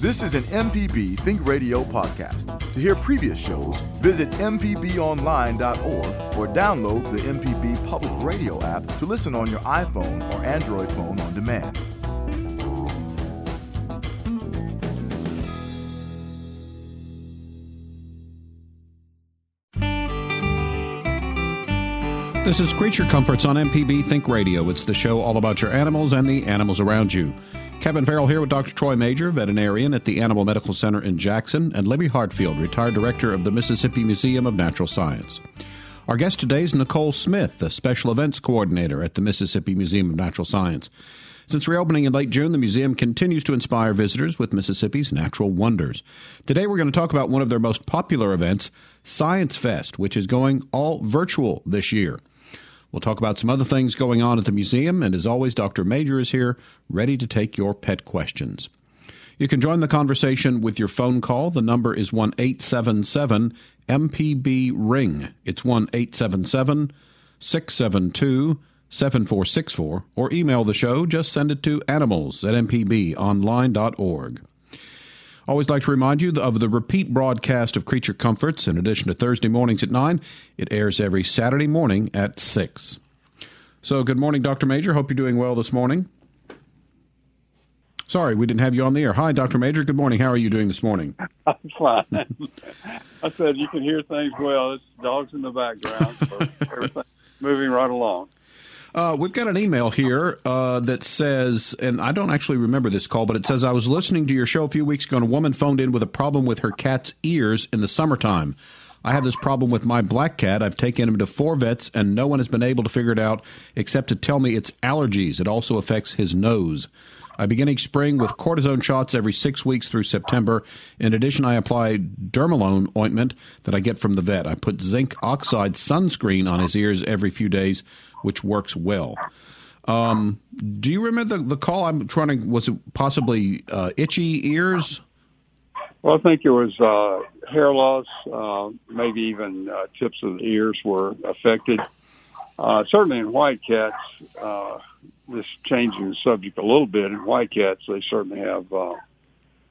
This is an MPB Think Radio podcast. To hear previous shows, visit MPBOnline.org or download the MPB Public Radio app to listen on your iPhone or Android phone on demand. This is Creature Comforts on MPB Think Radio. It's the show all about your animals and the animals around you. Kevin Farrell here with Dr. Troy Major, veterinarian at the Animal Medical Center in Jackson, and Libby Hartfield, retired director of the Mississippi Museum of Natural Science. Our guest today is Nicole Smith, the special events coordinator at the Mississippi Museum of Natural Science. Since reopening in late June, the museum continues to inspire visitors with Mississippi's natural wonders. Today, we're going to talk about one of their most popular events, Science Fest, which is going all virtual this year. We'll talk about some other things going on at the museum, and as always, Dr. Major is here, ready to take your pet questions. You can join the conversation with your phone call. The number is 1 877 MPB Ring. It's 1 877 672 7464, or email the show. Just send it to animals at mpbonline.org. Always like to remind you of the repeat broadcast of Creature Comforts in addition to Thursday mornings at 9. It airs every Saturday morning at 6. So, good morning, Dr. Major. Hope you're doing well this morning. Sorry, we didn't have you on the air. Hi, Dr. Major. Good morning. How are you doing this morning? I'm fine. I said you can hear things well. It's dogs in the background, so everything's moving right along. Uh, we've got an email here uh, that says, and I don't actually remember this call, but it says, I was listening to your show a few weeks ago, and a woman phoned in with a problem with her cat's ears in the summertime. I have this problem with my black cat. I've taken him to four vets, and no one has been able to figure it out except to tell me it's allergies. It also affects his nose. I begin each spring with cortisone shots every six weeks through September. In addition, I apply Dermalone ointment that I get from the vet. I put zinc oxide sunscreen on his ears every few days which works well. Um, do you remember the, the call? I'm trying to. Was it possibly uh, itchy ears? Well, I think it was uh, hair loss. Uh, maybe even uh, tips of the ears were affected. Uh, certainly in white cats, uh, this changing the subject a little bit. In white cats, they certainly have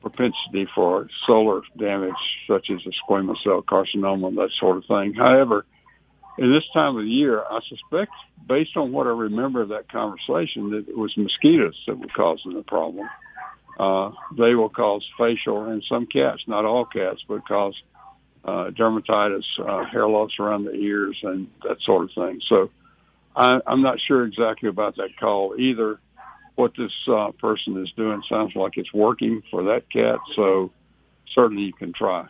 propensity for solar damage, such as a squamous cell carcinoma, that sort of thing. However, in this time of the year, I suspect, based on what I remember of that conversation, that it was mosquitoes that were causing the problem. Uh, they will cause facial, and some cats, not all cats, but cause uh, dermatitis, uh, hair loss around the ears, and that sort of thing. So I, I'm not sure exactly about that call either. What this uh, person is doing sounds like it's working for that cat, so certainly you can try.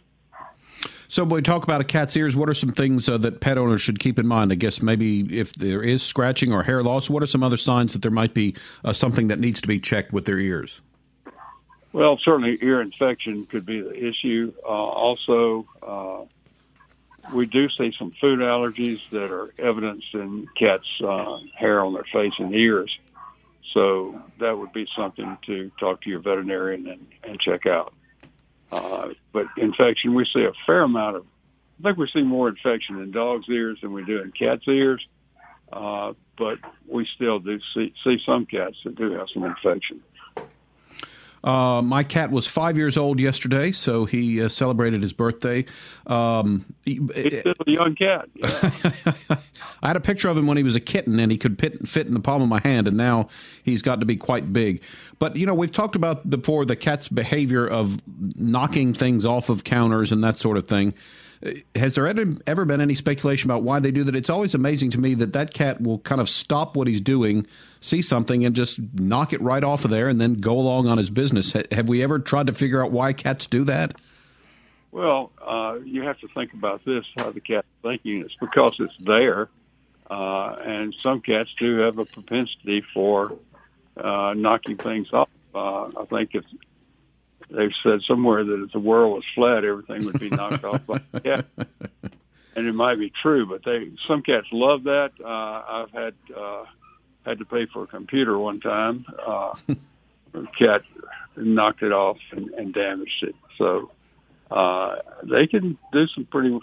So, when we talk about a cat's ears, what are some things uh, that pet owners should keep in mind? I guess maybe if there is scratching or hair loss, what are some other signs that there might be uh, something that needs to be checked with their ears? Well, certainly ear infection could be the issue. Uh, also, uh, we do see some food allergies that are evidenced in cats' uh, hair on their face and ears. So that would be something to talk to your veterinarian and, and check out. Uh, but infection, we see a fair amount of. I think we see more infection in dogs' ears than we do in cats' ears. Uh, but we still do see, see some cats that do have some infection. Uh, my cat was five years old yesterday, so he uh, celebrated his birthday. Um, he, He's still a young cat. Yeah. I had a picture of him when he was a kitten, and he could fit, fit in the palm of my hand, and now he's got to be quite big. But you know, we've talked about before the cat's behavior of knocking things off of counters and that sort of thing. Has there ever been any speculation about why they do that? It's always amazing to me that that cat will kind of stop what he's doing, see something, and just knock it right off of there, and then go along on his business. Have we ever tried to figure out why cats do that? Well, uh, you have to think about this: how the cat's thinking. It's because it's there, uh, and some cats do have a propensity for uh, knocking things off. Uh, I think if they've said somewhere that if the world was flat, everything would be knocked off by a cat. And it might be true, but they some cats love that. Uh, I've had uh, had to pay for a computer one time. Uh, cat knocked it off and, and damaged it. So uh, they can do some pretty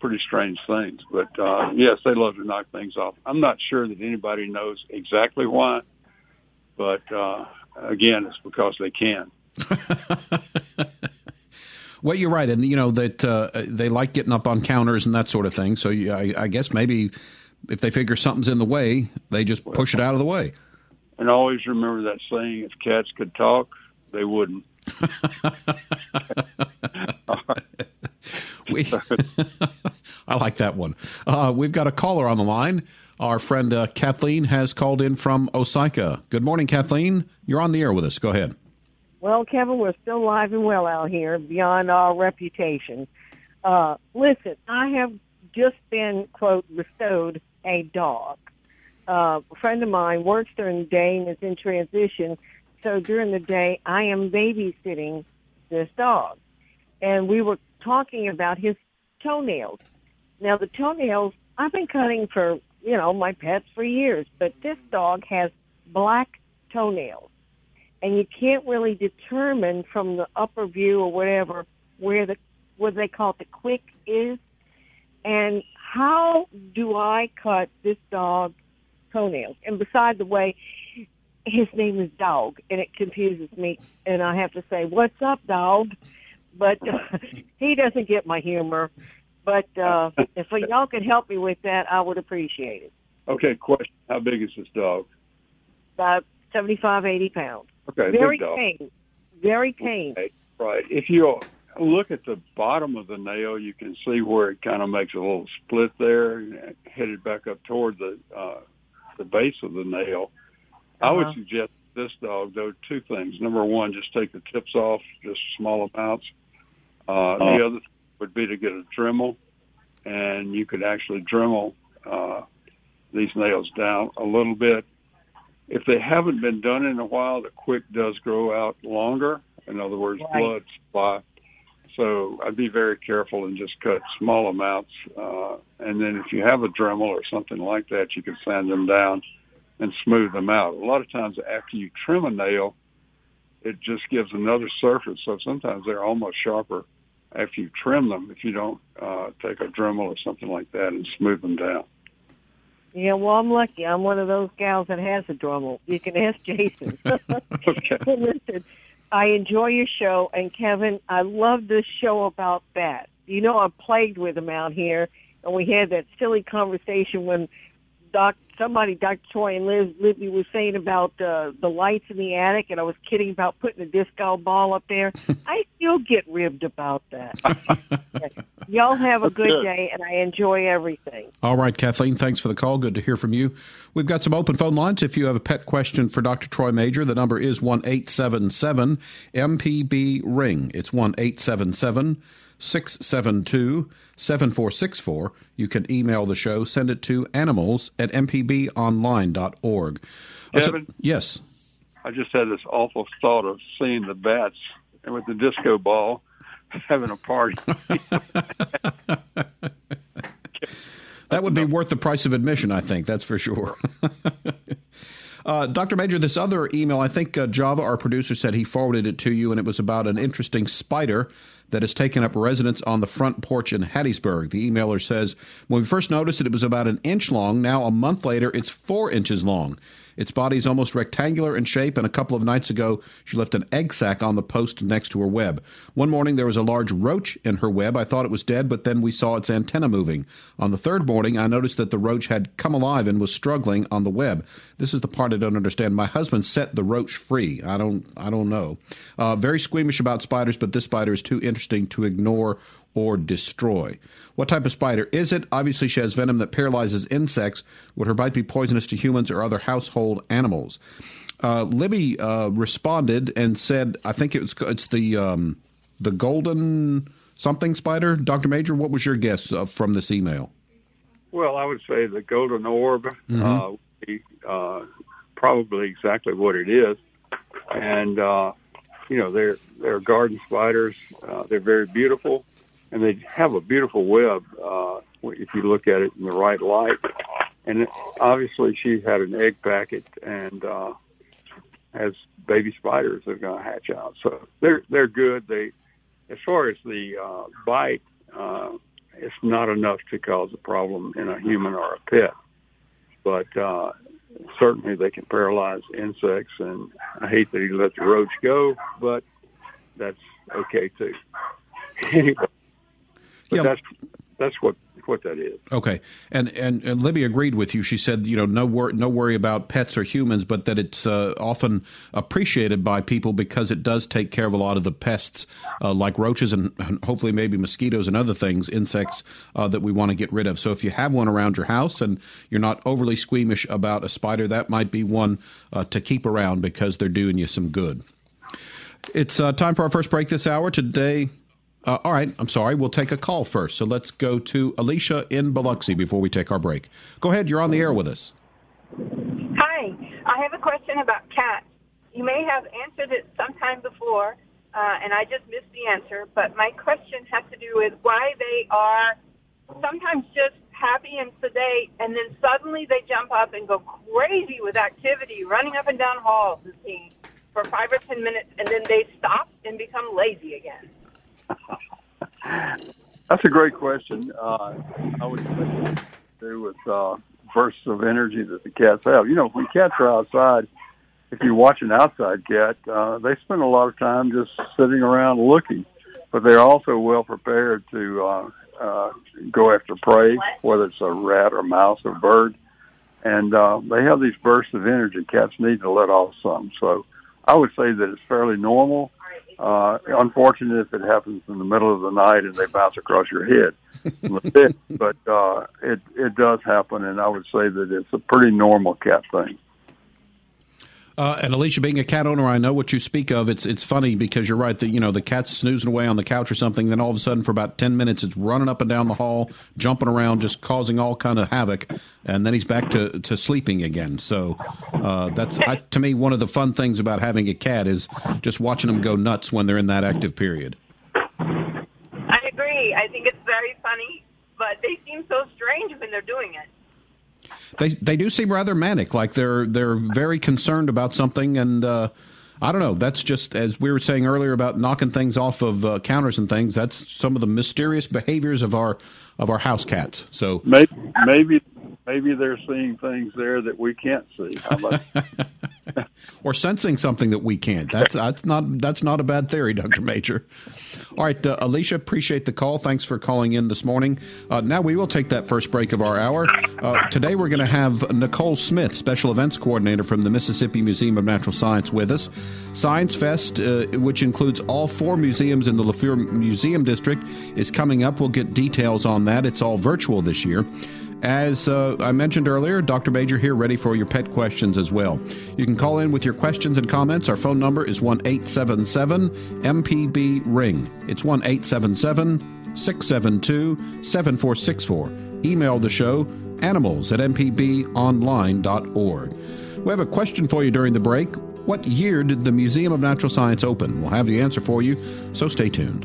pretty strange things. But uh, yes, they love to knock things off. I'm not sure that anybody knows exactly why, but uh, again, it's because they can. Well, you're right, and you know that uh, they like getting up on counters and that sort of thing. So I, I, guess maybe if they figure something's in the way, they just push it out of the way. And always remember that saying: if cats could talk, they wouldn't. we, I like that one. Uh, we've got a caller on the line. Our friend uh, Kathleen has called in from Osyka. Good morning, Kathleen. You're on the air with us. Go ahead. Well, Kevin, we're still alive and well out here, beyond our reputation. Uh, listen, I have just been, quote, bestowed a dog. Uh, a friend of mine works during the day and is in transition, so during the day I am babysitting this dog. And we were talking about his toenails. Now, the toenails, I've been cutting for, you know, my pets for years, but this dog has black toenails and you can't really determine from the upper view or whatever where the what they call it, the quick is. And how do I cut this dog toenails? And beside the way, his name is Dog, and it confuses me. And I have to say, "What's up, Dog?" But uh, he doesn't get my humor. But uh, if y'all could help me with that, I would appreciate it. Okay, question: How big is this dog? About seventy-five, eighty pounds. Okay, very tame. Very tame. Okay, right. If you look at the bottom of the nail, you can see where it kind of makes a little split there, headed back up toward the uh, the base of the nail. Uh-huh. I would uh-huh. suggest this dog though two things. Number one, just take the tips off, just small amounts. Uh, uh-huh. The other would be to get a Dremel, and you could actually Dremel uh, these nails down a little bit if they haven't been done in a while, the quick does grow out longer. In other words, right. blood supply. So I'd be very careful and just cut small amounts. Uh, and then if you have a Dremel or something like that, you can sand them down and smooth them out. A lot of times after you trim a nail, it just gives another surface. So sometimes they're almost sharper after you trim them if you don't uh, take a Dremel or something like that and smooth them down. Yeah, well, I'm lucky. I'm one of those gals that has a Dremel. You can ask Jason. okay. Listen, I enjoy your show, and Kevin, I love this show about bats. You know, I'm plagued with them out here, and we had that silly conversation when Doc, somebody, Dr. Troy and Liz, Libby was saying about uh, the lights in the attic, and I was kidding about putting a disco ball up there. I still get ribbed about that. Y'all have a good, good day, and I enjoy everything. All right, Kathleen, thanks for the call. Good to hear from you. We've got some open phone lines. If you have a pet question for Dr. Troy Major, the number is one eight seven seven MPB Ring. It's 1 877 672 7464. You can email the show, send it to animals at mpbonline.org. Uh, Kevin, so, yes. I just had this awful thought of seeing the bats and with the disco ball having a party. that would be worth the price of admission, I think. That's for sure. Uh, Dr. Major, this other email, I think uh, Java, our producer, said he forwarded it to you, and it was about an interesting spider that has taken up residence on the front porch in Hattiesburg. The emailer says, When we first noticed it, it was about an inch long. Now, a month later, it's four inches long. Its body is almost rectangular in shape, and a couple of nights ago, she left an egg sac on the post next to her web. One morning, there was a large roach in her web. I thought it was dead, but then we saw its antenna moving. On the third morning, I noticed that the roach had come alive and was struggling on the web. This is the part I don't understand. My husband set the roach free. I don't. I don't know. Uh, very squeamish about spiders, but this spider is too interesting to ignore or destroy. What type of spider is it? Obviously, she has venom that paralyzes insects. Would her bite be poisonous to humans or other household animals? Uh, Libby uh, responded and said, "I think it was it's the um, the golden something spider." Doctor Major, what was your guess uh, from this email? Well, I would say the golden orb. Mm-hmm. Uh, be, uh, probably exactly what it is, and uh, you know they're they're garden spiders. they're very beautiful and they have a beautiful web uh, if you look at it in the right light. And obviously, she had an egg packet and uh, has baby spiders that are going to hatch out. So they're they're good. They, as far as the uh, bite, uh, it's not enough to cause a problem in a human or a pet, but uh, certainly they can paralyze insects. And I hate that he let the roach go, but that's okay too. anyway, but Yeah. that's that's what what that is. Okay, and, and and Libby agreed with you. She said, you know, no wor- no worry about pets or humans, but that it's uh, often appreciated by people because it does take care of a lot of the pests, uh, like roaches and, and hopefully maybe mosquitoes and other things, insects uh, that we want to get rid of. So if you have one around your house and you're not overly squeamish about a spider, that might be one uh, to keep around because they're doing you some good. It's uh, time for our first break this hour. Today, uh, all right, I'm sorry. We'll take a call first. So let's go to Alicia in Biloxi before we take our break. Go ahead. You're on the air with us. Hi, I have a question about cats. You may have answered it sometime before, uh, and I just missed the answer. But my question has to do with why they are sometimes just happy and sedate, and then suddenly they jump up and go crazy with activity, running up and down halls and things for five or ten minutes, and then they stop and become lazy again. That's a great question. Uh, I would think to do with uh, bursts of energy that the cats have. You know, when cats are outside, if you watch an outside cat, uh, they spend a lot of time just sitting around looking, but they're also well prepared to uh, uh, go after prey, whether it's a rat or mouse or bird. And uh, they have these bursts of energy. Cats need to let off some. So I would say that it's fairly normal. Uh, unfortunate if it happens in the middle of the night and they bounce across your head. But uh, it it does happen, and I would say that it's a pretty normal cat thing. Uh, and Alicia, being a cat owner, I know what you speak of. It's it's funny because you're right that you know the cat's snoozing away on the couch or something. Then all of a sudden, for about ten minutes, it's running up and down the hall, jumping around, just causing all kind of havoc. And then he's back to, to sleeping again. So uh, that's I, to me one of the fun things about having a cat is just watching them go nuts when they're in that active period. I agree. I think it's very funny, but they seem so strange when they're doing it. They they do seem rather manic, like they're they're very concerned about something, and uh, I don't know. That's just as we were saying earlier about knocking things off of uh, counters and things. That's some of the mysterious behaviors of our of our house cats. So Maybe maybe maybe they're seeing things there that we can't see. Or sensing something that we can't. That's that's not that's not a bad theory, Doctor Major. All right, uh, Alicia, appreciate the call. Thanks for calling in this morning. Uh, now we will take that first break of our hour. Uh, today we're going to have Nicole Smith, special events coordinator from the Mississippi Museum of Natural Science, with us. Science Fest, uh, which includes all four museums in the LeFleur Museum District, is coming up. We'll get details on that. It's all virtual this year. As uh, I mentioned earlier, Dr. Major here, ready for your pet questions as well. You can call in with your questions and comments. Our phone number is 1 877 MPB Ring. It's 1 877 672 7464. Email the show animals at mpbonline.org. We have a question for you during the break. What year did the Museum of Natural Science open? We'll have the answer for you, so stay tuned.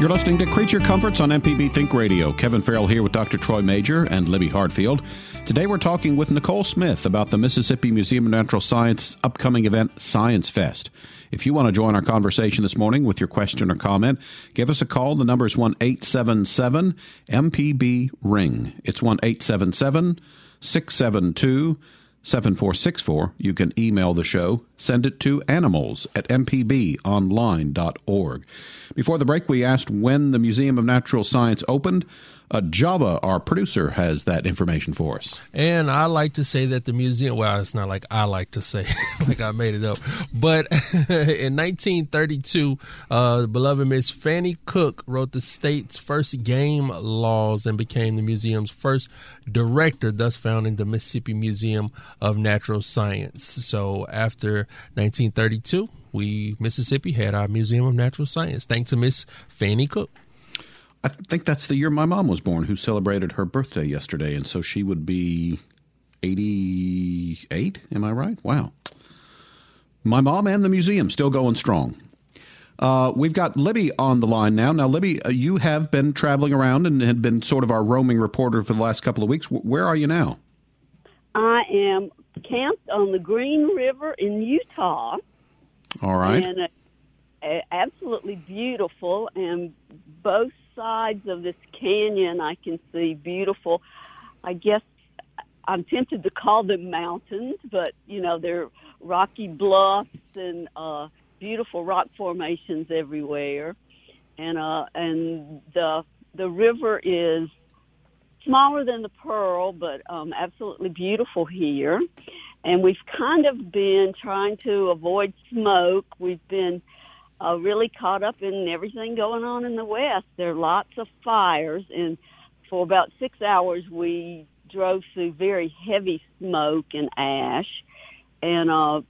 You're listening to Creature Comforts on MPB Think Radio. Kevin Farrell here with Dr. Troy Major and Libby Hartfield. Today we're talking with Nicole Smith about the Mississippi Museum of Natural Science upcoming event, Science Fest. If you want to join our conversation this morning with your question or comment, give us a call. The number is 1 877 MPB Ring. It's 1 877 672 7464. You can email the show. Send it to animals at mpbonline.org. Before the break, we asked when the Museum of Natural Science opened. Uh, Java, our producer, has that information for us. And I like to say that the museum, well, it's not like I like to say, like I made it up, but in 1932, uh, the beloved Miss Fannye Cook wrote the state's first game laws and became the museum's first director, thus founding the Mississippi Museum of Natural Science. So after 1932, we, Mississippi, had our Museum of Natural Science, thanks to Miss Fannye Cook. I think that's the year my mom was born, who celebrated her birthday yesterday, and so she would be 88. Am I right? Wow. My mom and the museum still going strong. Uh, we've got Libby on the line now. Now, Libby, uh, you have been traveling around and had been sort of our roaming reporter for the last couple of weeks. W- where are you now? I am camped on the Green River in Utah. All right. And uh, absolutely beautiful. And both sides of this canyon, I can see beautiful. I guess I'm tempted to call them mountains, but you know they're rocky bluffs and uh, beautiful rock formations everywhere, and uh, and the the river is smaller than the Pearl, but um, absolutely beautiful here. And we've kind of been trying to avoid smoke. We've been uh, really caught up in everything going on in the West. There are lots of fires, and for about six hours we drove through very heavy smoke and ash. And uh,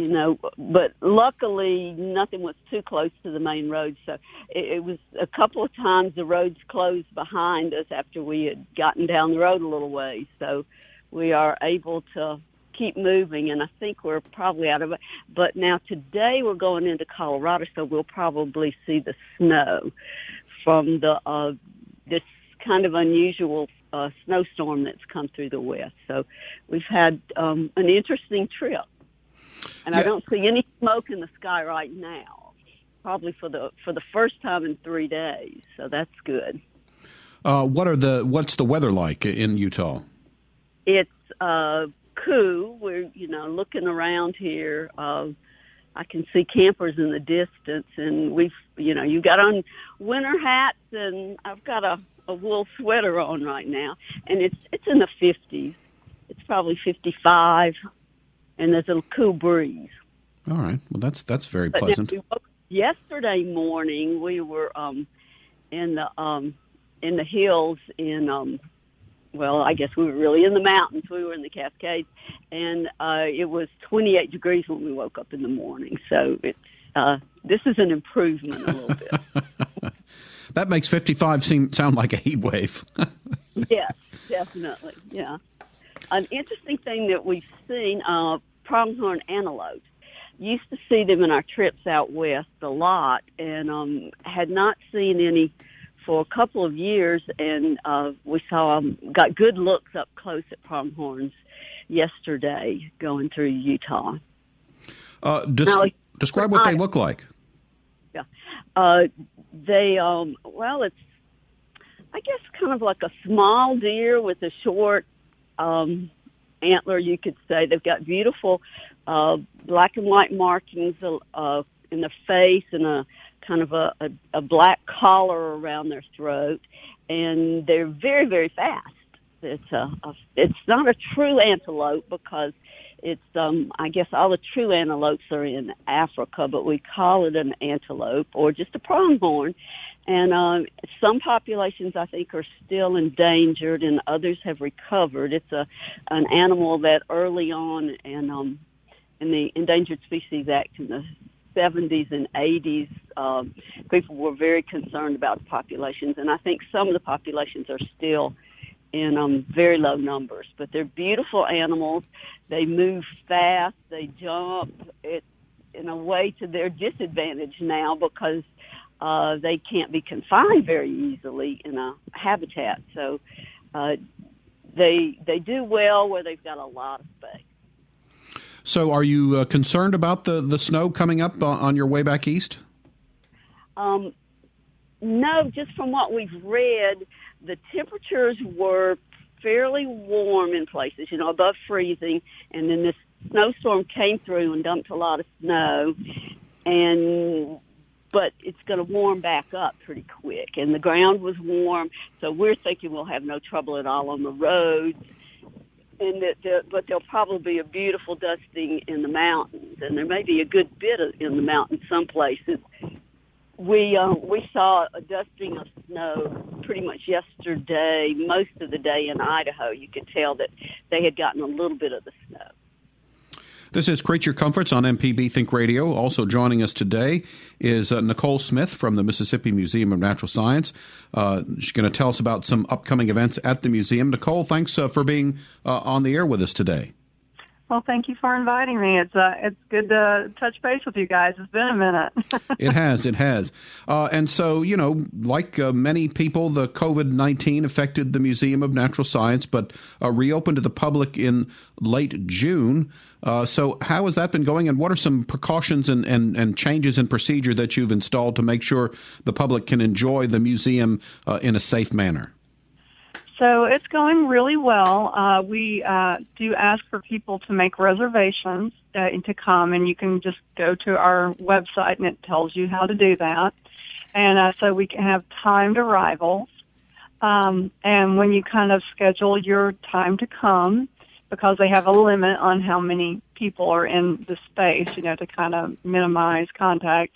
you know, but luckily nothing was too close to the main road. So it, it was a couple of times the roads closed behind us after we had gotten down the road a little ways. So we are able to keep moving, and I think we're probably out of it. But now today we're going into Colorado, so we'll probably see the snow from the uh, this kind of unusual uh, snowstorm that's come through the west. So we've had um, an interesting trip and yeah. I don't see any smoke in the sky right now. Probably for the for the first time in three days, so that's good. Uh, what are the what's the weather like in Utah? It's uh, cool. We're you know looking around here. Uh, I can see campers in the distance, and we've you know you got on winter hats, and I've got a, a wool sweater on right now, and it's it's in the fifties. It's probably fifty five and there's a cool breeze. All right. Well, that's that's very but pleasant. We yesterday morning, we were um, in the um, in the hills in um, well, I guess we were really in the mountains. We were in the Cascades, and uh, it was 28 degrees when we woke up in the morning. So it's uh, this is an improvement a little bit. that makes 55 seem sound like a heat wave. yes, definitely. Yeah. An interesting thing that we've seen, uh, pronghorn antelope. Used to see them in our trips out west a lot, and um, had not seen any for a couple of years. And uh, we saw them, got good looks up close at pronghorns yesterday going through Utah. Uh, des- now, describe what I, they look like. Yeah, uh, they um, well, it's I guess kind of like a small deer with a short um, antler, you could say. They've got beautiful uh, black and white markings uh, in the face and a kind of a, a, a black collar around their throat, and they're very, very fast. It's a, a it's not a true antelope because it's um I guess all the true antelopes are in Africa, but we call it an antelope or just a pronghorn. And um, some populations, I think, are still endangered, and others have recovered. It's a an animal that early on, and um, in the Endangered Species Act in the 70s and 80s, um, people were very concerned about the populations, and I think some of the populations are still in um, very low numbers. But they're beautiful animals. They move fast. They jump. It in a way to their disadvantage now because uh, they can't be confined very easily in a habitat. So uh, they they do well where they've got a lot of space. So, are you uh, concerned about the the snow coming up on your way back east? Um, no, just from what we've read, the temperatures were fairly warm in places, you know, above freezing, and then this snowstorm came through and dumped a lot of snow, and but it's going to warm back up pretty quick. And the ground was warm, so we're thinking we'll have no trouble at all on the roads. And that, but there'll probably be a beautiful dusting in the mountains, and there may be a good bit of, in the mountains some places. We uh, we saw a dusting of snow pretty much yesterday, most of the day in Idaho. You could tell that they had gotten a little bit of the snow. This is Creature Comforts on MPB Think Radio. Also joining us today is uh, Nicole Smith from the Mississippi Museum of Natural Science. Uh, she's going to tell us about some upcoming events at the museum. Nicole, thanks uh, for being uh, on the air with us today. Well, thank you for inviting me. It's uh, it's good to touch base with you guys. It's been a minute. it has, it has. Uh, and so, you know, like uh, many people, the COVID nineteen affected the Museum of Natural Science, but uh, reopened to the public in late June. Uh, so, how has that been going, and what are some precautions and, and, and changes in procedure that you've installed to make sure the public can enjoy the museum uh, in a safe manner? So it's going really well. Uh, we uh, do ask for people to make reservations uh, to come, and you can just go to our website and it tells you how to do that. And uh, so we can have timed arrivals. Um, and when you kind of schedule your time to come, because they have a limit on how many people are in the space, you know, to kind of minimize contact,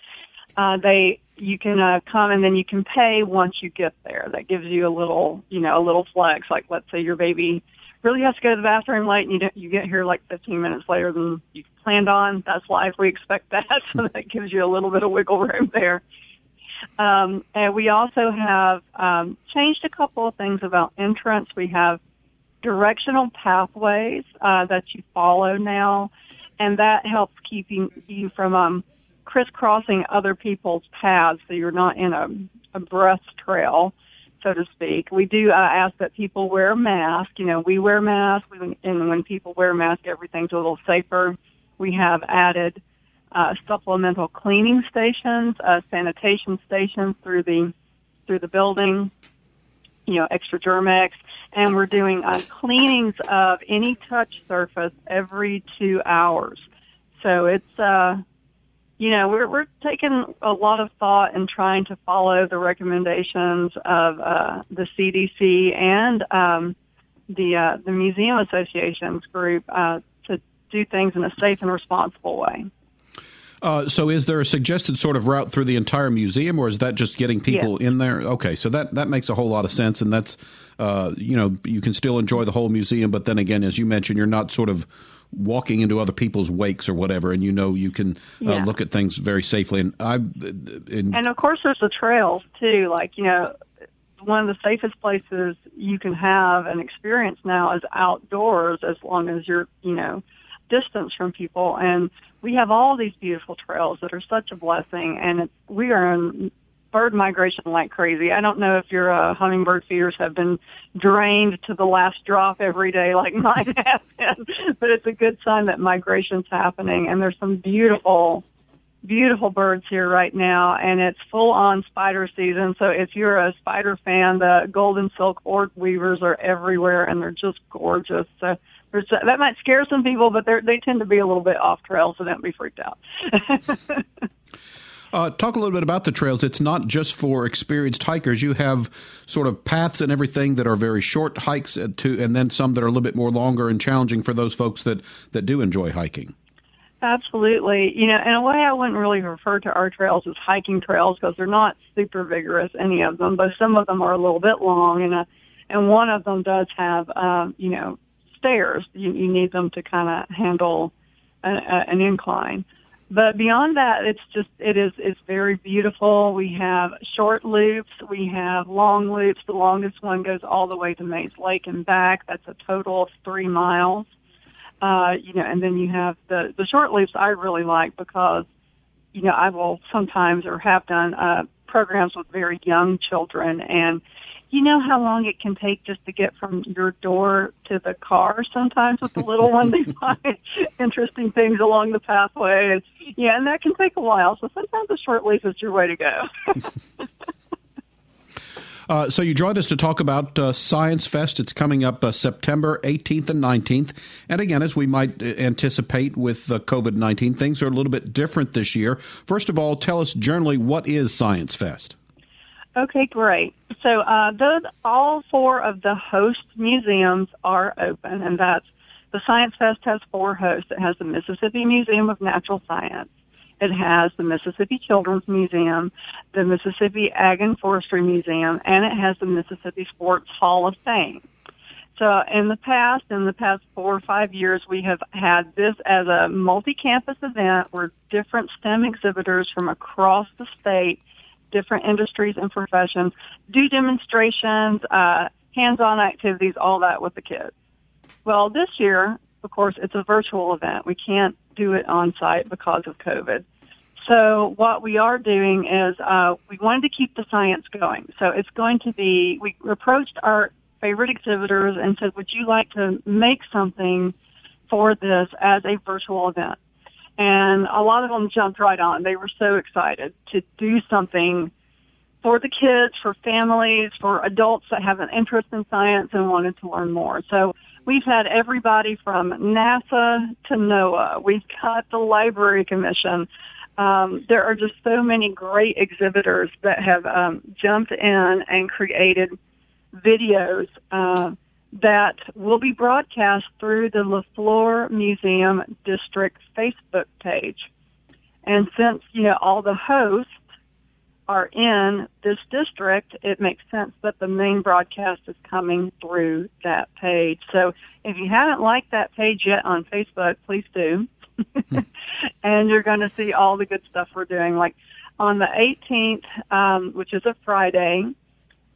uh, they you can uh, come and then you can pay once you get there. That gives you a little, you know, a little flex. Like let's say your baby really has to go to the bathroom late and you don't, you get here like 15 minutes later than you planned on. That's life. We expect that. So that gives you a little bit of wiggle room there. Um, and we also have um, changed a couple of things about entrance. We have directional pathways uh, that you follow now, and that helps keeping you from um, crisscrossing other people's paths so you're not in a, a breath trail, so to speak. We do uh, ask that people wear a mask. You know, we wear masks, and when people wear masks, everything's a little safer. We have added uh, supplemental cleaning stations, uh, sanitation stations through the through the building. You know, extra Germ-X, and we're doing uh, cleanings of any touch surface every two hours. So it's uh, you know, we're we're taking a lot of thought and trying to follow the recommendations of uh, the CDC and um, the uh, the Museum Associations group uh, to do things in a safe and responsible way. Uh, so, is there a suggested sort of route through the entire museum, or is that just getting people in there? Okay, so that that makes a whole lot of sense, and that's uh, you know you can still enjoy the whole museum, but then again, as you mentioned, you're not sort of walking into other people's wakes or whatever, and you know you can uh, look at things very safely. And I, and, and of course, there's the trails too. Like you know, one of the safest places you can have an experience now is outdoors, as long as you're you know distance from people. And we have all these beautiful trails that are such a blessing, and it's, we are in bird migration like crazy. I don't know if your uh, hummingbird feeders have been drained to the last drop every day like mine have been, but it's a good sign that migration's happening. And there's some beautiful, beautiful birds here right now, and it's full on spider season. So if you're a spider fan, the golden silk orb weavers are everywhere, and they're just gorgeous. So that might scare some people, but they tend to be a little bit off trail, so don't be freaked out. Uh, talk a little bit about the trails. It's not just for experienced hikers. You have sort of paths and everything that are very short hikes, uh, to, and then some that are a little bit more longer and challenging for those folks that, that do enjoy hiking. Absolutely. You know, in a way, I wouldn't really refer to our trails as hiking trails because they're not super vigorous, any of them, but some of them are a little bit long, and a, and one of them does have, um, you know, stairs. You, you need them to kind of handle an, an incline. But beyond that, it's just it is it's very beautiful. We have short loops, we have long loops. The longest one goes all the way to Mayes Lake and back. That's a total of three miles. Uh, you know, and then you have the the short loops. I really like because you know I will sometimes or have done uh, programs with very young children and you know how long it can take just to get from your door to the car sometimes with the little one they find interesting things along the pathway and yeah and that can take a while so sometimes a short leaf is your way to go Uh, so you joined us to talk about uh, Science Fest. It's coming up uh, September 18th and 19th. And again, as we might uh, anticipate with COVID 19, things are a little bit different this year. First of all, tell us generally what is Science Fest? Okay, great. So uh, those all four of the host museums are open, and that's the Science Fest has four hosts. It has the Mississippi Museum of Natural Science. It has the Mississippi Children's Museum, the Mississippi Ag and Forestry Museum, and it has the Mississippi Sports Hall of Fame. So in the past, in the past four or five years, we have had this as a multi-campus event where different STEM exhibitors from across the state different industries and professions, do demonstrations, uh, hands-on activities, all that with the kids. Well, this year of course, it's a virtual event. We can't do it on site because of COVID. So what we are doing is uh, we wanted to keep the science going. So it's going to be we approached our favorite exhibitors and said, "Would you like to make something for this as a virtual event?" And a lot of them jumped right on. They were so excited to do something for the kids, for families, for adults that have an interest in science and wanted to learn more. So we've had everybody from NASA to NOAA. We've got the Library Commission um, there are just so many great exhibitors that have um, jumped in and created videos uh, that will be broadcast through the LeFleur Museum District Facebook page. And since, you know, all the hosts are in this district, it makes sense that the main broadcast is coming through that page. So if you haven't liked that page yet on Facebook, please do. and you're going to see all the good stuff we're doing. Like on the 18th, um, which is a Friday,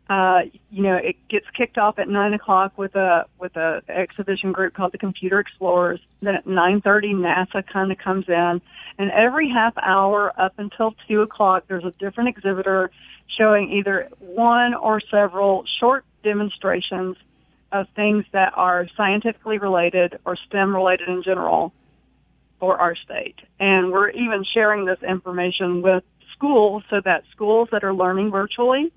uh, you know, it gets kicked off at nine o'clock with a with a exhibition group called the Computer Explorers. Then at nine thirty, NASA kind of comes in, and every half hour up until two o'clock, there's a different exhibitor showing either one or several short demonstrations of things that are scientifically related or STEM related in general for our state. And we're even sharing this information with schools so that schools that are learning virtually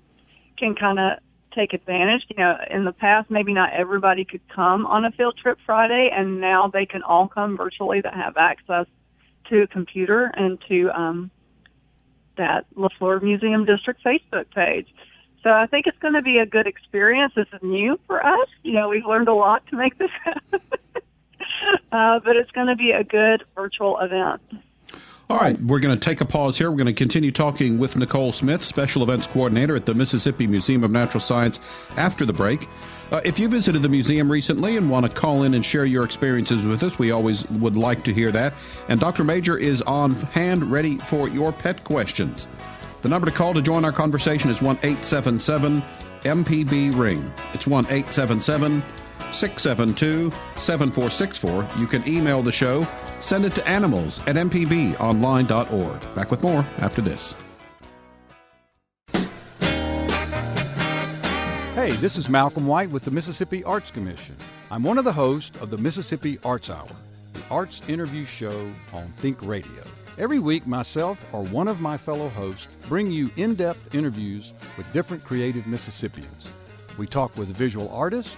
can kind of take advantage. You know, in the past, maybe not everybody could come on a field trip Friday, and now they can all come virtually that have access to a computer and to um, that LeFleur Museum District Facebook page. So I think it's going to be a good experience. This is new for us. You know, we've learned a lot to make this happen. uh, but it's going to be a good virtual event. All right, we're going to take a pause here. We're going to continue talking with Nicole Smith, Special Events Coordinator at the Mississippi Museum of Natural Science, after the break. Uh, if you visited the museum recently and want to call in and share your experiences with us, we always would like to hear that. And Dr. Major is on hand ready for your pet questions. The number to call to join our conversation is 1 877 MPB Ring. It's 1 877 672 7464. You can email the show. Send it to animals at mpbonline.org. Back with more after this. Hey, this is Malcolm White with the Mississippi Arts Commission. I'm one of the hosts of the Mississippi Arts Hour, the arts interview show on Think Radio. Every week, myself or one of my fellow hosts bring you in depth interviews with different creative Mississippians. We talk with visual artists,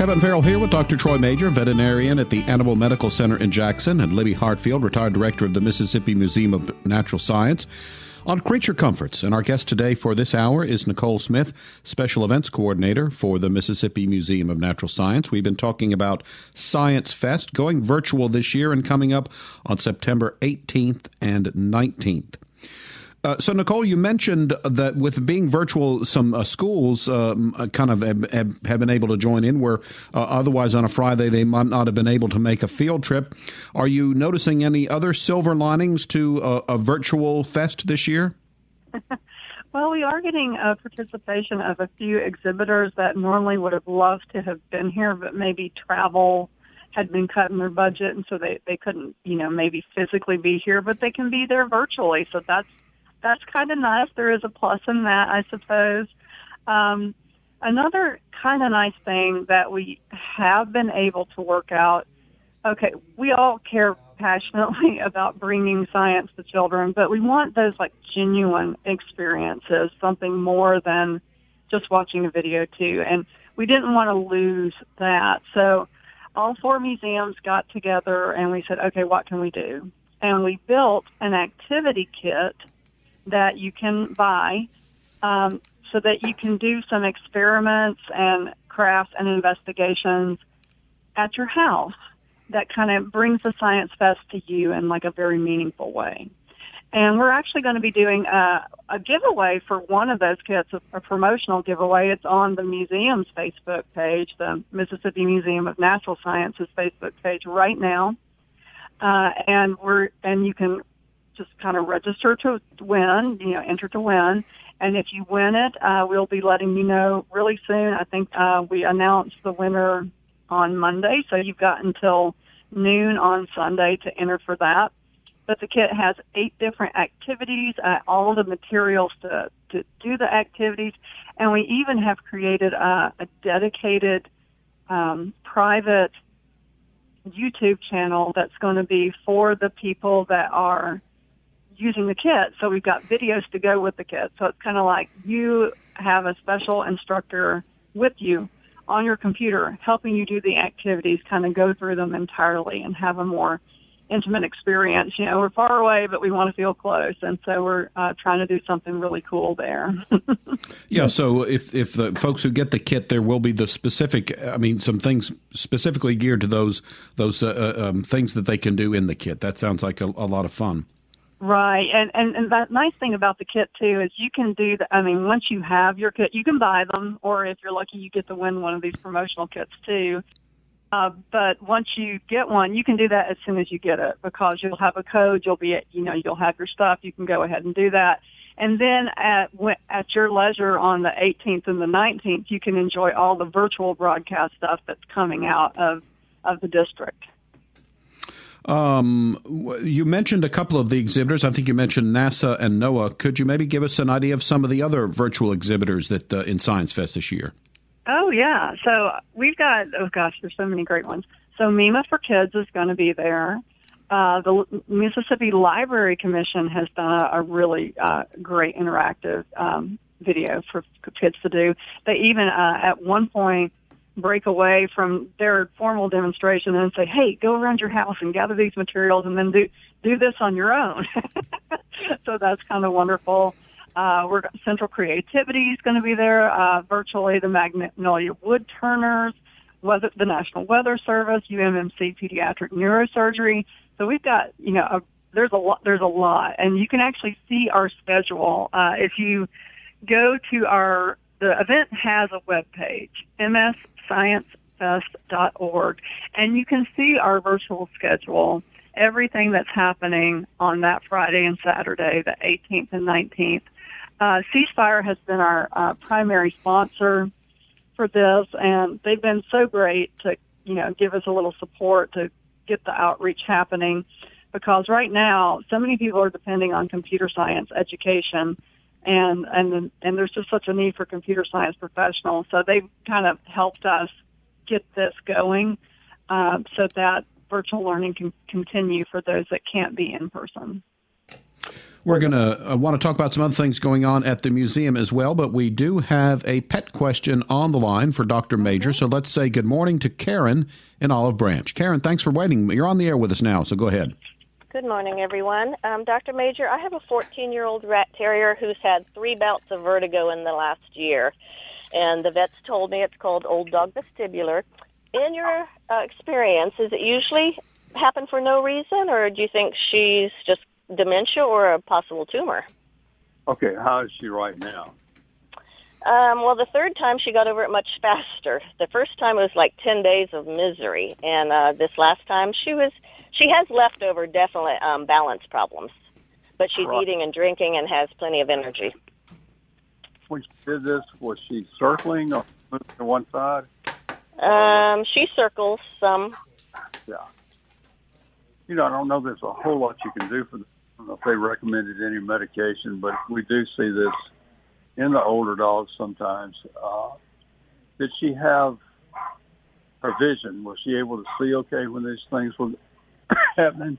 Kevin Farrell here with Dr. Troy Major, veterinarian at the Animal Medical Center in Jackson, and Libby Hartfield, retired director of the Mississippi Museum of Natural Science. On Creature Comforts, and our guest today for this hour is Nicole Smith, Special Events Coordinator for the Mississippi Museum of Natural Science. We've been talking about Science Fest going virtual this year and coming up on September 18th and 19th. Uh, so, Nicole, you mentioned that with being virtual, some uh, schools um, uh, kind of have, have, been able to join in where uh, otherwise on a Friday they might not have been able to make a field trip. Are you noticing any other silver linings to a, a virtual fest this year? well, we are getting a participation of a few exhibitors that normally would have loved to have been here, but maybe travel had been cut in their budget and so they they couldn't you know maybe physically be here but they can be there virtually so that's that's kind of nice. There is a plus in that, I suppose. Um, another kind of nice thing that we have been able to work out. Okay, we all care passionately about bringing science to children, but we want those like genuine experiences, something more than just watching a video too. And we didn't want to lose that. So all four museums got together and we said, okay, what can we do? And we built an activity kit that you can buy um, so that you can do some experiments and crafts and investigations at your house that kind of brings the science fest to you in like a very meaningful way. And we're actually going to be doing a, a giveaway for one of those kits, a, a promotional giveaway. It's on the museum's Facebook page, the Mississippi Museum of Natural Sciences Facebook page right now. Uh, and we're, and you can just kind of register to win, you know, enter to win. And if you win it, uh, we'll be letting you know really soon. I think uh, we announced the winner on Monday, so you've got until noon on Sunday to enter for that. But the kit has eight different activities, uh, all the materials to, to do the activities, and we even have created a, a dedicated um, private YouTube channel that's going to be for the people that are using the kit. So we've got videos to go with the kit. So it's kind of like you have a special instructor with you on your computer helping you do the activities, kind of go through them entirely and have a more intimate experience. You know, we're far away, but we want to feel close, and so we're uh, trying to do something really cool there. yeah. So if if the folks who get the kit, there will be the specific. I mean, some things specifically geared to those those uh, uh um, things that they can do in the kit. That sounds like a, a lot of fun. Right, and, and and that nice thing about the kit too is you can do the. I mean, once you have your kit, you can buy them, or if you're lucky, you get to win one of these promotional kits too. Uh, but once you get one, you can do that as soon as you get it because you'll have a code. You'll be, at, you know, you'll have your stuff. You can go ahead and do that. And then at at your leisure on the 18th and the 19th, you can enjoy all the virtual broadcast stuff that's coming out of of the district. Um, you mentioned a couple of the exhibitors. I think you mentioned NASA and NOAA. Could you maybe give us an idea of some of the other virtual exhibitors that uh, in Science Fest this year? Oh yeah, so we've got oh gosh, there's so many great ones. So MEMA for Kids is going to be there. Uh, the Mississippi Library Commission has done a, a really uh, great interactive um, video for kids to do. They even uh, at one point break away from their formal demonstration and say, "Hey, go around your house and gather these materials, and then do do this on your own." so that's kind of wonderful. Uh, we're Central Creativity is going to be there uh, virtually. The Magnolia Wood Turners, weather, the National Weather Service, UMMC Pediatric Neurosurgery. So we've got you know a, there's a lot there's a lot, and you can actually see our schedule uh, if you go to our the event has a web page, MS sciencefest.org, and you can see our virtual schedule, everything that's happening on that Friday and Saturday, the 18th and 19th. Uh, C Spire has been our uh, primary sponsor for this, and they've been so great to, you know, give us a little support to get the outreach happening. Because right now, so many people are depending on computer science education and and and there's just such a need for computer science professionals. So they've kind of helped us get this going uh, so that virtual learning can continue for those that can't be in person. We're going to uh, want to talk about some other things going on at the museum as well, but we do have a pet question on the line for Dr. Major. So let's say good morning to Karen in Olive Branch. Karen, thanks for waiting. You're on the air with us now, so go ahead. Good morning, everyone. Um, Dr. Major, I have a 14 year old rat terrier who's had three bouts of vertigo in the last year. And the vets told me it's called old dog vestibular. In your uh, experience, does it usually happen for no reason, or do you think she's just dementia or a possible tumor? Okay, how is she right now? Um, well, the third time she got over it much faster. The first time it was like 10 days of misery, and uh, this last time she was she has leftover definite um, balance problems, but she's right. eating and drinking and has plenty of energy. When she did this, was she circling or moving to one side? Um, she circles some. Yeah. You know, I don't know there's a whole lot you can do for them. I don't know if they recommended any medication, but we do see this in the older dogs sometimes. Uh, did she have her vision? Was she able to see okay when these things were happening?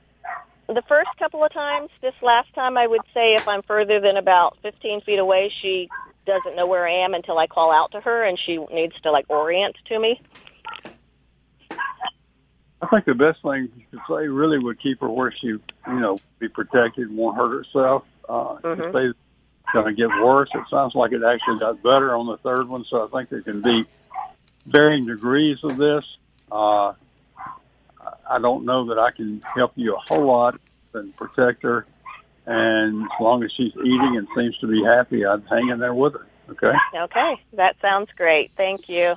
The first couple of times, this last time, I would say if I'm further than about 15 feet away, she doesn't know where I am until I call out to her, and she needs to like orient to me. I think the best thing to say really would keep her where she, you know, be protected and won't hurt herself. Uh, mm-hmm. If they going to get worse, it sounds like it actually got better on the third one. So I think there can be varying degrees of this. Uh, I don't know that I can help you a whole lot and protect her. And as long as she's eating and seems to be happy, I'd hang in there with her. Okay. Okay, that sounds great. Thank you.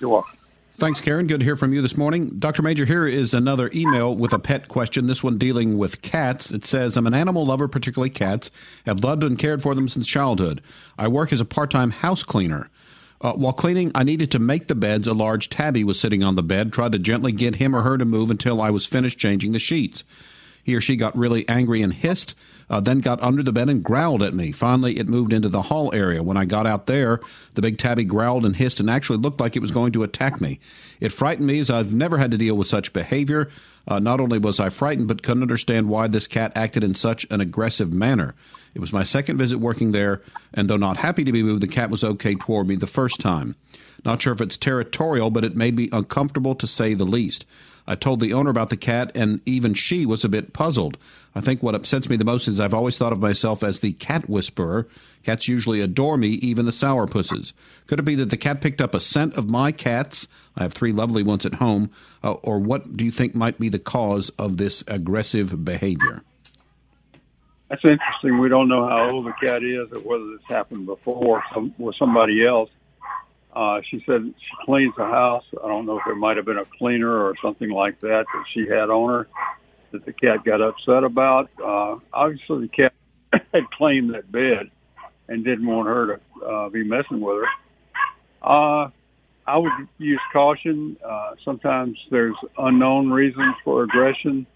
You're welcome. Thanks, Karen. Good to hear from you this morning. Dr. Major, here is another email with a pet question, this one dealing with cats. It says, I'm an animal lover, particularly cats, have loved and cared for them since childhood. I work as a part time house cleaner. Uh, while cleaning, I needed to make the beds. A large tabby was sitting on the bed, tried to gently get him or her to move until I was finished changing the sheets. He or she got really angry and hissed uh, then got under the bed and growled at me. Finally, it moved into the hall area. When I got out there, the big tabby growled and hissed and actually looked like it was going to attack me. It frightened me as I've never had to deal with such behavior. Uh, not only was I frightened, but couldn't understand why this cat acted in such an aggressive manner. It was my second visit working there, and though not happy to be moved, the cat was okay toward me the first time. Not sure if it's territorial, but it made me uncomfortable to say the least. I told the owner about the cat, and even she was a bit puzzled. I think what upsets me the most is I've always thought of myself as the cat whisperer. Cats usually adore me, even the sourpusses. Could it be that the cat picked up a scent of my cats? I have three lovely ones at home. Uh, or what do you think might be the cause of this aggressive behavior? That's interesting. We don't know how old the cat is or whether this happened before some, with somebody else. Uh, she said she cleans the house. I don't know if it might have been a cleaner or something like that that she had on her that the cat got upset about. Uh, obviously, the cat had claimed that bed and didn't want her to uh, be messing with her. Uh, I would use caution. Uh, sometimes there's unknown reasons for aggression,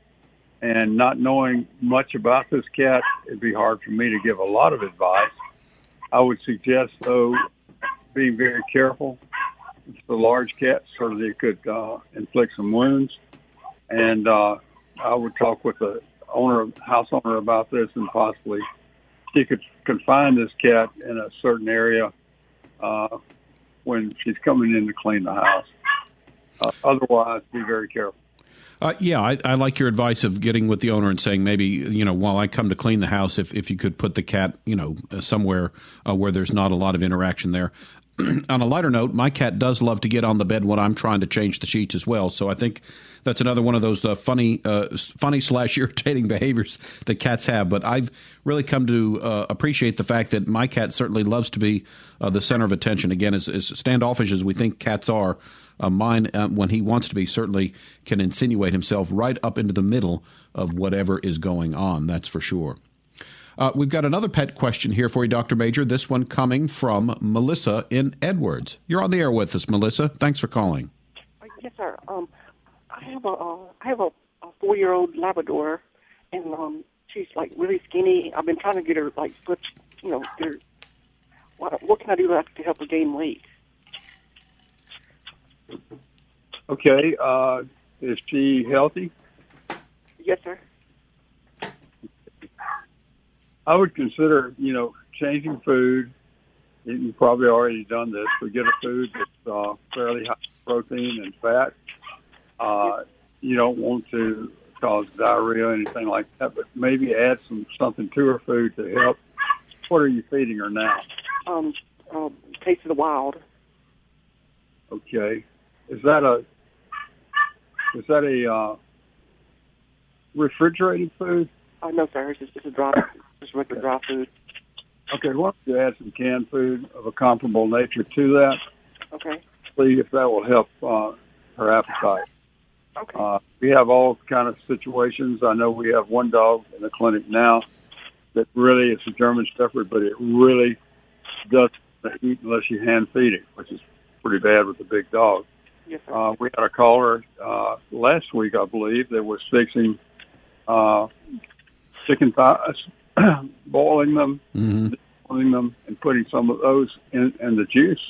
and not knowing much about this cat, it'd be hard for me to give a lot of advice. I would suggest, though, being very careful. It's the large cats, certainly it could uh, inflict some wounds. And uh, I would talk with the owner, house owner, about this, and possibly she could confine this cat in a certain area uh, when she's coming in to clean the house. Uh, otherwise, be very careful. Uh, yeah, I, I, like your advice of getting with the owner and saying maybe you know while I come to clean the house, if if you could put the cat you know somewhere uh, where there's not a lot of interaction there. on a lighter note, my cat does love to get on the bed when I'm trying to change the sheets as well. So I think that's another one of those uh, funny, uh, funny slash irritating behaviors that cats have. But I've really come to uh, appreciate the fact that my cat certainly loves to be uh, the center of attention. Again, as, as, standoffish as we think cats are, uh, mind uh, when he wants to be, certainly can insinuate himself right up into the middle of whatever is going on. That's for sure. Uh, we've got another pet question here for you, Dr. Major. This one coming from Melissa in Edwards. You're on the air with us, Melissa. Thanks for calling. Yes, sir. Um, I have a uh, I have a, a four year old Labrador, and um, she's like really skinny. I've been trying to get her like put, you know, get her. What, what can I do to help her gain weight? Okay. Uh, is she healthy? Yes, sir. I would consider, you know, changing food. You've probably already done this, but get a food that's uh, fairly high protein and fat. Uh, you don't want to cause diarrhea or anything like that, but maybe add some something to her food to help. What are you feeding her now? Um, uh, Taste of the Wild. Okay, is that a is that a uh, refrigerated food? Uh, no, sir. It's just it's a dry just regular dry food. Okay, why don't you add some canned food of a comparable nature to that? Okay. See if that will help uh, her appetite. Okay. Uh, we have all kind of situations. I know we have one dog in the clinic now that really is a German Shepherd, but it really doesn't eat unless you hand feed it, which is pretty bad with a big dog. Yes, sir. Uh, we had a caller uh, last week, I believe, that was fixing uh, chicken thighs boiling them, mm-hmm. boiling them, and putting some of those in, in the juice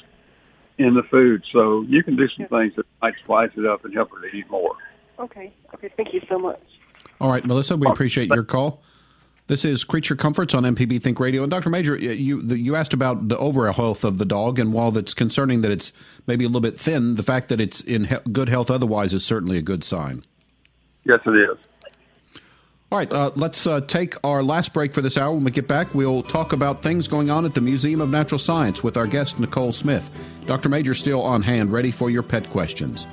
in the food. So you can do some yeah. things that might spice it up and help her to eat more. Okay. Okay. Thank you so much. All right, Melissa, we appreciate your call. This is Creature Comforts on MPB Think Radio. And Dr. Major, you you asked about the overall health of the dog, and while that's concerning that it's maybe a little bit thin, the fact that it's in he- good health otherwise is certainly a good sign. Yes, it is. All right, uh, let's uh, take our last break for this hour. When we get back, we'll talk about things going on at the Museum of Natural Science with our guest, Nicole Smith. Dr. Major still on hand, ready for your pet questions.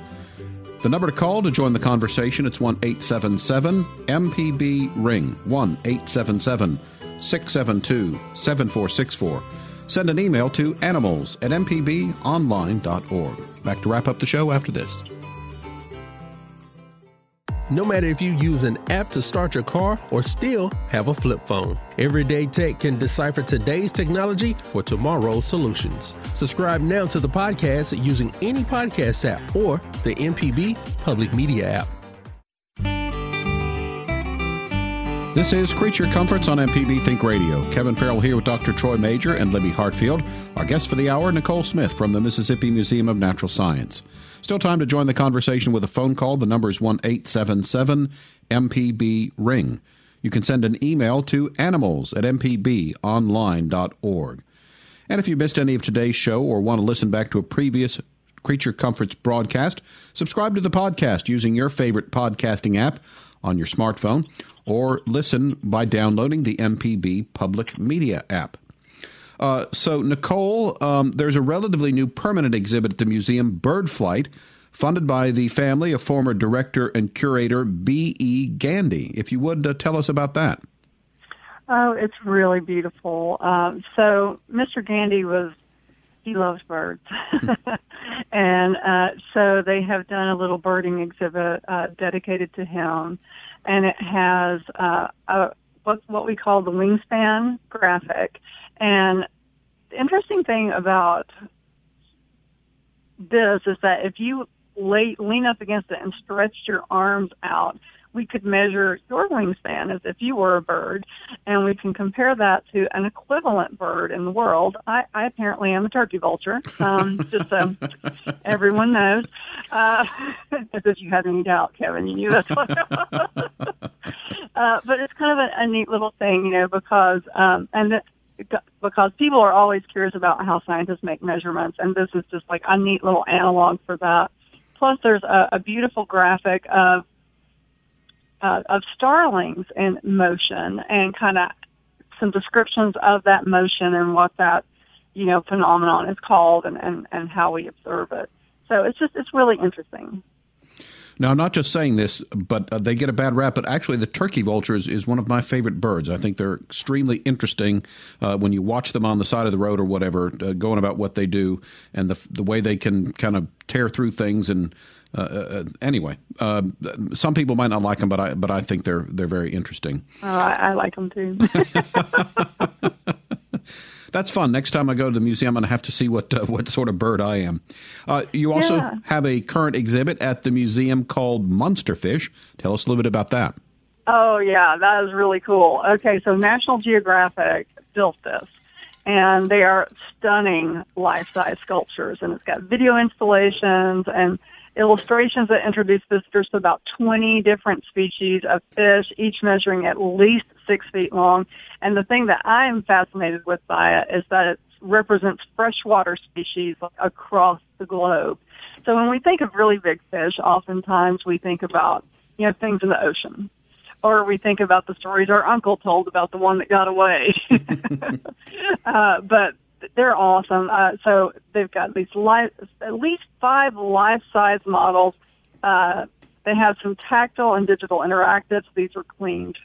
The number to call to join the conversation it's 1 877 MPB Ring 1 877 672 7464. Send an email to animals at mpbonline.org. Back to wrap up the show after this. No matter if you use an app to start your car or still have a flip phone, Everyday Tech can decipher today's technology for tomorrow's solutions. Subscribe now to the podcast using any podcast app or the MPB Public Media app. This is Creature Comforts on MPB Think Radio. Kevin Farrell here with Dr. Troy Major and Libby Hartfield. Our guest for the hour, Nicole Smith from the Mississippi Museum of Natural Science. Still time to join the conversation with a phone call. The number is 1 877 MPB Ring. You can send an email to animals at mpbonline.org. And if you missed any of today's show or want to listen back to a previous Creature Comforts broadcast, subscribe to the podcast using your favorite podcasting app on your smartphone or listen by downloading the MPB Public Media app. Uh, so, Nicole, um, there's a relatively new permanent exhibit at the museum, Bird Flight, funded by the family of former director and curator B.E. Gandy. If you would uh, tell us about that. Oh, it's really beautiful. Um, so, Mr. Gandy was, he loves birds. and uh, so they have done a little birding exhibit uh, dedicated to him. And it has uh, a, what, what we call the wingspan graphic. And the interesting thing about this is that if you lay, lean up against it and stretch your arms out, we could measure your wingspan as if you were a bird, and we can compare that to an equivalent bird in the world. I, I apparently am a turkey vulture, um, just so everyone knows. Uh, if you had any doubt, Kevin, you knew that's what. uh, but it's kind of a, a neat little thing, you know, because um, and. Because people are always curious about how scientists make measurements, and this is just like a neat little analog for that. Plus, there's a, a beautiful graphic of uh, of starlings in motion, and kind of some descriptions of that motion and what that you know phenomenon is called, and and and how we observe it. So it's just it's really interesting. Now, I'm not just saying this, but uh, they get a bad rap. But actually, the turkey vulture is, is one of my favorite birds. I think they're extremely interesting uh, when you watch them on the side of the road or whatever, uh, going about what they do and the the way they can kind of tear through things. And uh, uh, anyway, uh, some people might not like them, but I but I think they're they're very interesting. Oh, I, I like them too. that's fun. Next time I go to the museum, I'm going to have to see what uh, what sort of bird I am. Uh, you also Yeah. have a current exhibit at the museum called Monsterfish. Tell us a little bit about that. Oh yeah, that is really cool. Okay, so National Geographic built this, and they are stunning life-size sculptures, and it's got video installations and illustrations that introduce visitors to about 20 different species of fish, each measuring at least six feet long. And the thing that I am fascinated with by it is that it represents freshwater species across the globe. So when we think of really big fish, oftentimes we think about, you know, things in the ocean. Or we think about the stories our uncle told about the one that got away. uh, but they're awesome. Uh, so they've got these life, at least five life-size models. Uh, they have some tactile and digital interactives. These are cleaned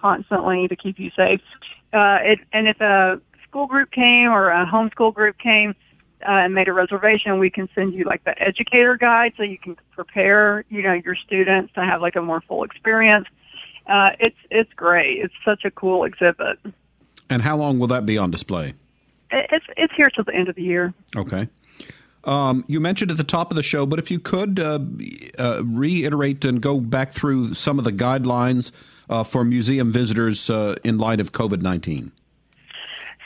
constantly to keep you safe. Uh, it, and if a school group came or a homeschool group came uh, and made a reservation, we can send you like the educator guide so you can prepare, you know, your students to have like a more full experience. Uh, it's it's great. It's such a cool exhibit. And how long will that be on display? It's it's here till the end of the year. Okay. Um, you mentioned at the top of the show, but if you could uh, uh, reiterate and go back through some of the guidelines uh, for museum visitors uh, in light of COVID 19.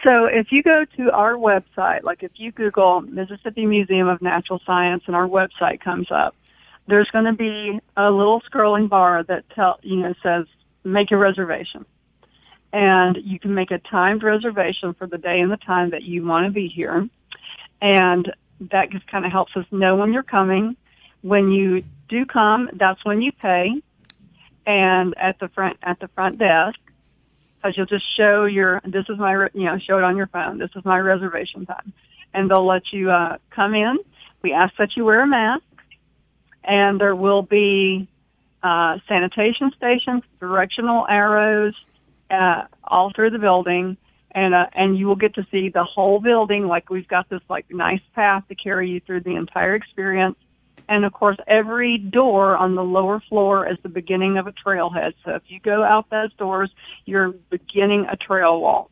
So if you go to our website, like if you Google Mississippi Museum of Natural Science and our website comes up, there's going to be a little scrolling bar that tell you know says make a reservation, and you can make a timed reservation for the day and the time that you want to be here, and that just kind of helps us know when you're coming. When you do come, that's when you pay, and at the front at the front desk because you'll just show your this is my you know show it on your phone. This is my reservation time. And they'll let you uh come in. We ask that you wear a mask. And there will be uh, sanitation stations, directional arrows, uh, all through the building, and uh, and you will get to see the whole building. Like we've got this like nice path to carry you through the entire experience. And of course, every door on the lower floor is the beginning of a trailhead. So if you go out those doors, you're beginning a trail walk.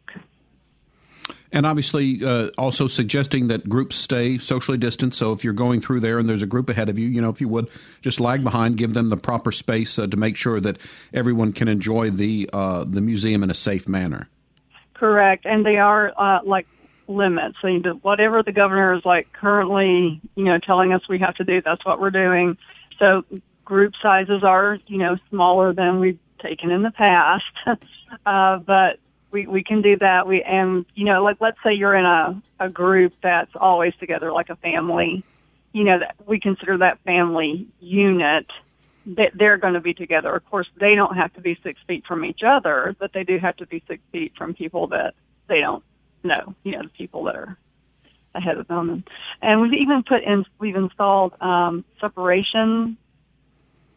And obviously, uh, also suggesting that groups stay socially distanced. So if you're going through there and there's a group ahead of you, you know, if you would just lag behind, give them the proper space uh, to make sure that everyone can enjoy the uh, the museum in a safe manner. Correct, and they are uh, like limits. You do, whatever the governor is like currently, you know, telling us we have to do, that's what we're doing. So group sizes are, you know, smaller than we've taken in the past, uh, but we we can do that. We and you know, like let's say you're in a a group that's always together, like a family. You know, that we consider that family unit. That they're going to be together. Of course, they don't have to be six feet from each other, but they do have to be six feet from people that they don't know. You know, the people that are ahead of them. And, we've even put in, we've installed um, separation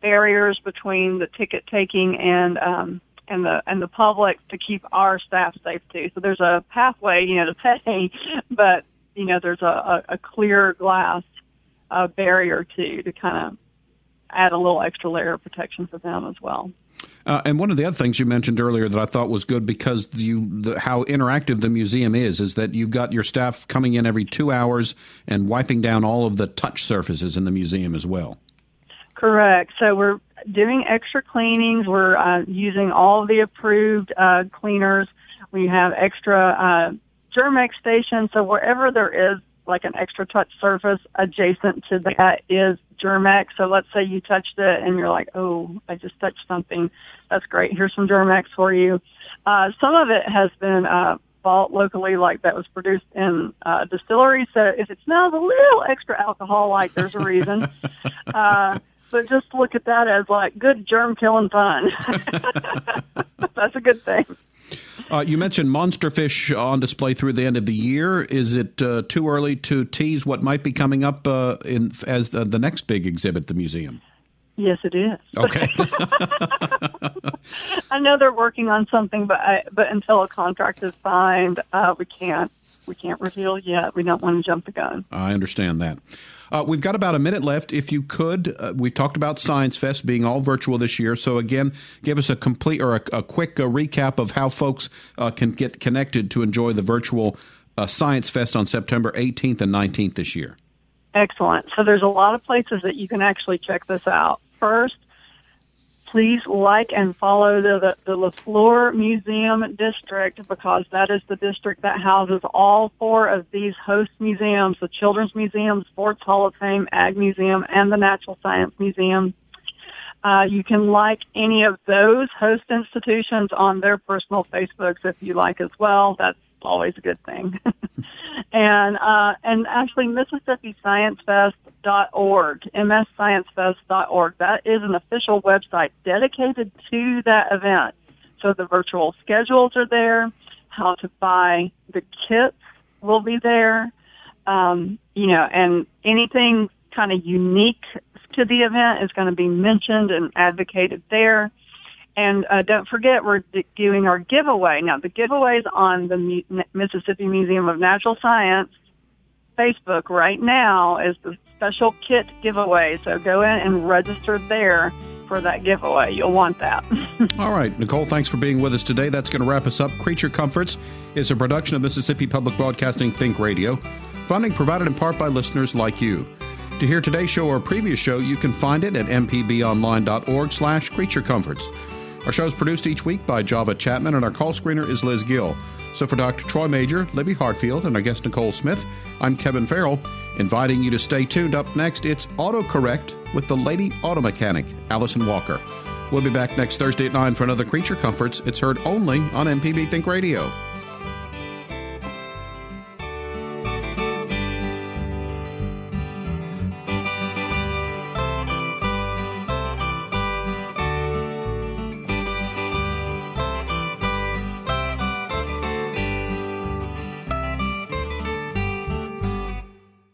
barriers between the ticket taking and um, and the and the public to keep our staff safe too. So there's a pathway, you know, to pay, but you know, there's a, a, a clear glass uh, barrier too to kind of add a little extra layer of protection for them as well. Uh, and one of the other things you mentioned earlier that I thought was good because you the, how interactive the museum is is that you've got your staff coming in every two hours and wiping down all of the touch surfaces in the museum as well. Correct. So we're doing extra cleanings. We're uh, using all the approved uh, cleaners. We have extra uh, Germ-X stations. So wherever there is like an extra touch surface adjacent to that is Germ-X. So let's say you touched it and you're like, oh, I just touched something. That's great. Here's some Germ-X for you. Uh, some of it has been uh, bought locally, like that was produced in uh, distillery. So if it smells a little extra alcohol, like there's a reason. uh, but just look at that as like good germ killing fun. That's a good thing. Uh, you mentioned monster fish on display through the end of the year. Is it uh, too early to tease what might be coming up uh, in as the, the, next big exhibit at the museum? Yes, it is. Okay. I know they're working on something, but I, but until a contract is signed, uh, we can't we can't reveal yet. We don't want to jump the gun. I understand that. Uh, we've got about a minute left. If you could, uh, we talked about Science Fest being all virtual this year. So again, give us a complete or a, a quick uh, recap of how folks uh, can get connected to enjoy the virtual uh, Science Fest on September 18th and 19th this year. Excellent. So there's a lot of places that you can actually check this out. First, please like and follow the, the, the LeFleur Museum District because that is the district that houses all four of these host museums, the Children's Museum, Sports Hall of Fame, Ag Museum, and the Natural Science Museum. Uh, you can like any of those host institutions on their personal Facebooks if you like as well. That's always a good thing. and uh, and actually Mississippi Science Fest mssciencefest.org. That is an official website dedicated to that event. So the virtual schedules are there. How to buy the kits will be there. Um, you know, and anything kind of unique to the event is going to be mentioned and advocated there. And uh, don't forget, we're doing our giveaway. Now, the giveaway is on the Mississippi Museum of Natural Science Facebook right now is the special kit giveaway. So go in and register there for that giveaway. You'll want that. All right, Nicole, thanks for being with us today. That's going to wrap us up. Creature Comforts is a production of Mississippi Public Broadcasting Think Radio. Funding provided in part by listeners like you. To hear today's show or previous show, you can find it at mpbonline.org slash creature comforts. Our show is produced each week by Java Chapman, and our call screener is Liz Gill. So for Dr. Troy Major, Libby Hartfield, and our guest Nicole Smith, I'm Kevin Farrell, inviting you to stay tuned. Up next, it's AutoCorrect with the lady auto mechanic, Allison Walker. We'll be back next Thursday at 9 for another Creature Comforts. It's heard only on MPB Think Radio.